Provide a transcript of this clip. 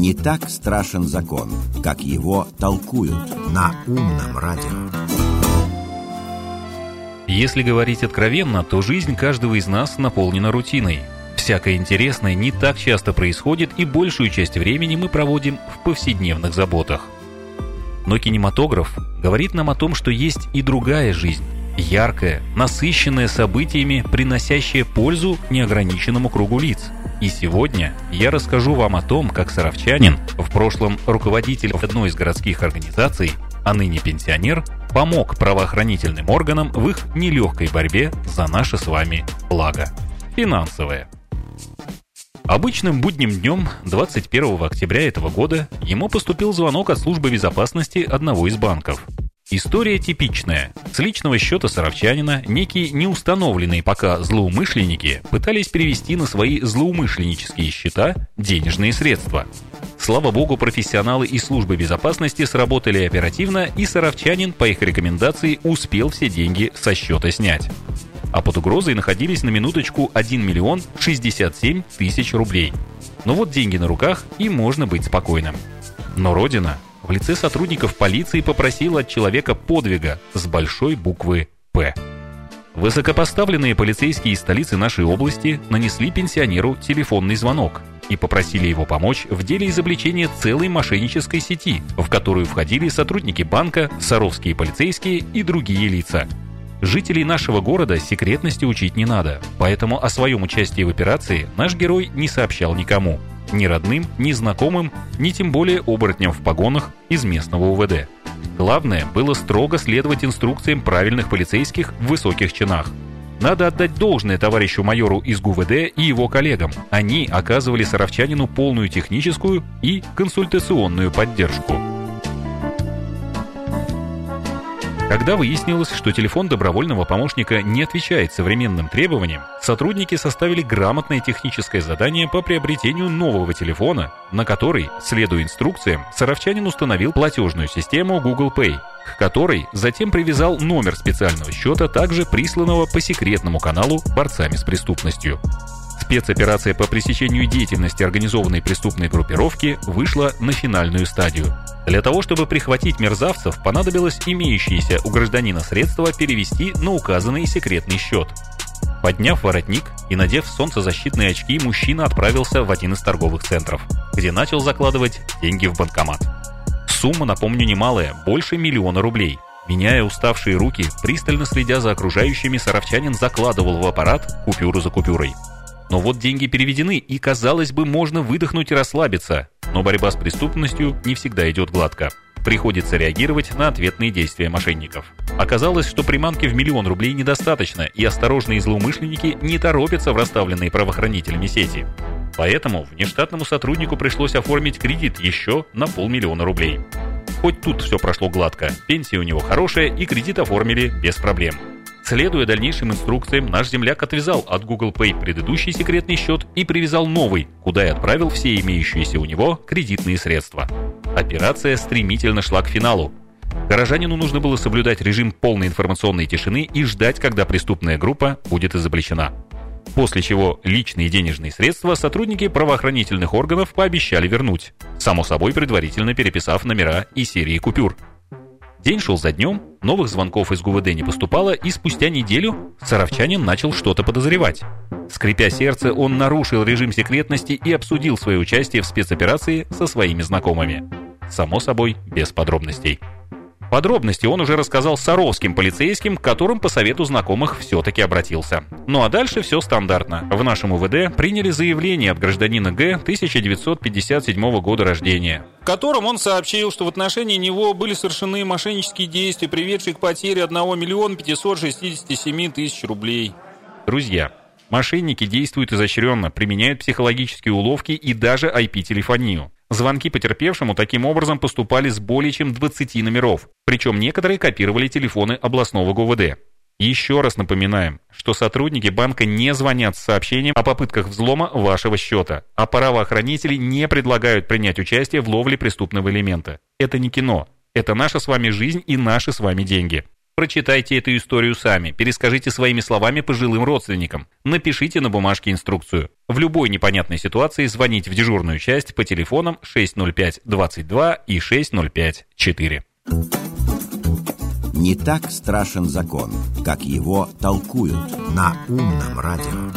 Не так страшен закон, как его толкуют на умном радио. Если говорить откровенно, то жизнь каждого из нас наполнена рутиной. Всякое интересное не так часто происходит, и большую часть времени мы проводим в повседневных заботах. Но кинематограф говорит нам о том, что есть и другая жизнь, яркая, насыщенная событиями, приносящая пользу неограниченному кругу лиц. И сегодня я расскажу вам о том, как саровчанин, в прошлом руководитель одной из городских организаций, а ныне пенсионер, помог правоохранительным органам в их нелегкой борьбе за наше с вами благо. Финансовое. Обычным будним днем 21 октября этого года ему поступил звонок от службы безопасности одного из банков. История типичная. С личного счета саровчанина некие неустановленные пока злоумышленники пытались перевести на свои злоумышленнические счета денежные средства. Слава богу, профессионалы из службы безопасности сработали оперативно, и саровчанин по их рекомендации успел все деньги со счета снять. А под угрозой находились на минуточку 1 миллион 67 тысяч рублей. Но вот деньги на руках, и можно быть спокойным. Но Родина в лице сотрудников полиции попросила от человека подвига с большой буквы «П». Высокопоставленные полицейские из столицы нашей области нанесли пенсионеру телефонный звонок и попросили его помочь в деле изобличения целой мошеннической сети, в которую входили сотрудники банка, саровские полицейские и другие лица. Жителей нашего города секретности учить не надо, поэтому о своем участии в операции наш герой не сообщал никому – ни родным, ни знакомым, ни тем более оборотням в погонах из местного УВД. Главное было строго следовать инструкциям правильных полицейских в высоких чинах. Надо отдать должное товарищу майору из ГУВД и его коллегам. Они оказывали саровчанину полную техническую и консультационную поддержку. Когда выяснилось, что телефон добровольного помощника не отвечает современным требованиям, сотрудники составили грамотное техническое задание по приобретению нового телефона, на который, следуя инструкциям, Саровчанин установил платежную систему Google Pay, к которой затем привязал номер специального счета, также присланного по секретному каналу борцами с преступностью. Спецоперация по пресечению деятельности организованной преступной группировки вышла на финальную стадию. Для того, чтобы прихватить мерзавцев, понадобилось имеющиеся у гражданина средства перевести на указанный секретный счет. Подняв воротник и надев солнцезащитные очки, мужчина отправился в один из торговых центров, где начал закладывать деньги в банкомат. Сумма, напомню, немалая, больше миллиона рублей. Меняя уставшие руки, пристально следя за окружающими, саровчанин закладывал в аппарат купюру за купюрой. Но вот деньги переведены, и, казалось бы, можно выдохнуть и расслабиться. Но борьба с преступностью не всегда идет гладко. Приходится реагировать на ответные действия мошенников. Оказалось, что приманки в миллион рублей недостаточно, и осторожные злоумышленники не торопятся в расставленные правоохранителями сети. Поэтому внештатному сотруднику пришлось оформить кредит еще на полмиллиона рублей. Хоть тут все прошло гладко, пенсия у него хорошая и кредит оформили без проблем. Следуя дальнейшим инструкциям, наш земляк отвязал от Google Pay предыдущий секретный счет и привязал новый, куда и отправил все имеющиеся у него кредитные средства. Операция стремительно шла к финалу. Горожанину нужно было соблюдать режим полной информационной тишины и ждать, когда преступная группа будет изобличена. После чего личные денежные средства сотрудники правоохранительных органов пообещали вернуть, само собой предварительно переписав номера и серии купюр – День шел за днем, новых звонков из ГУВД не поступало, и спустя неделю Саровчанин начал что-то подозревать. Скрипя сердце, он нарушил режим секретности и обсудил свое участие в спецоперации со своими знакомыми. Само собой, без подробностей. Подробности он уже рассказал саровским полицейским, к которым по совету знакомых все-таки обратился. Ну а дальше все стандартно. В нашем УВД приняли заявление от гражданина Г 1957 года рождения, в котором он сообщил, что в отношении него были совершены мошеннические действия, приведшие к потере 1 миллиона 567 тысяч рублей. Друзья, мошенники действуют изощренно, применяют психологические уловки и даже IP-телефонию. Звонки потерпевшему таким образом поступали с более чем 20 номеров, причем некоторые копировали телефоны областного ГУВД. Еще раз напоминаем, что сотрудники банка не звонят с сообщением о попытках взлома вашего счета, а правоохранители не предлагают принять участие в ловле преступного элемента. Это не кино. Это наша с вами жизнь и наши с вами деньги. Прочитайте эту историю сами, перескажите своими словами пожилым родственникам, напишите на бумажке инструкцию. В любой непонятной ситуации звоните в дежурную часть по телефонам 605-22 и 605-4. Не так страшен закон, как его толкуют на умном радио.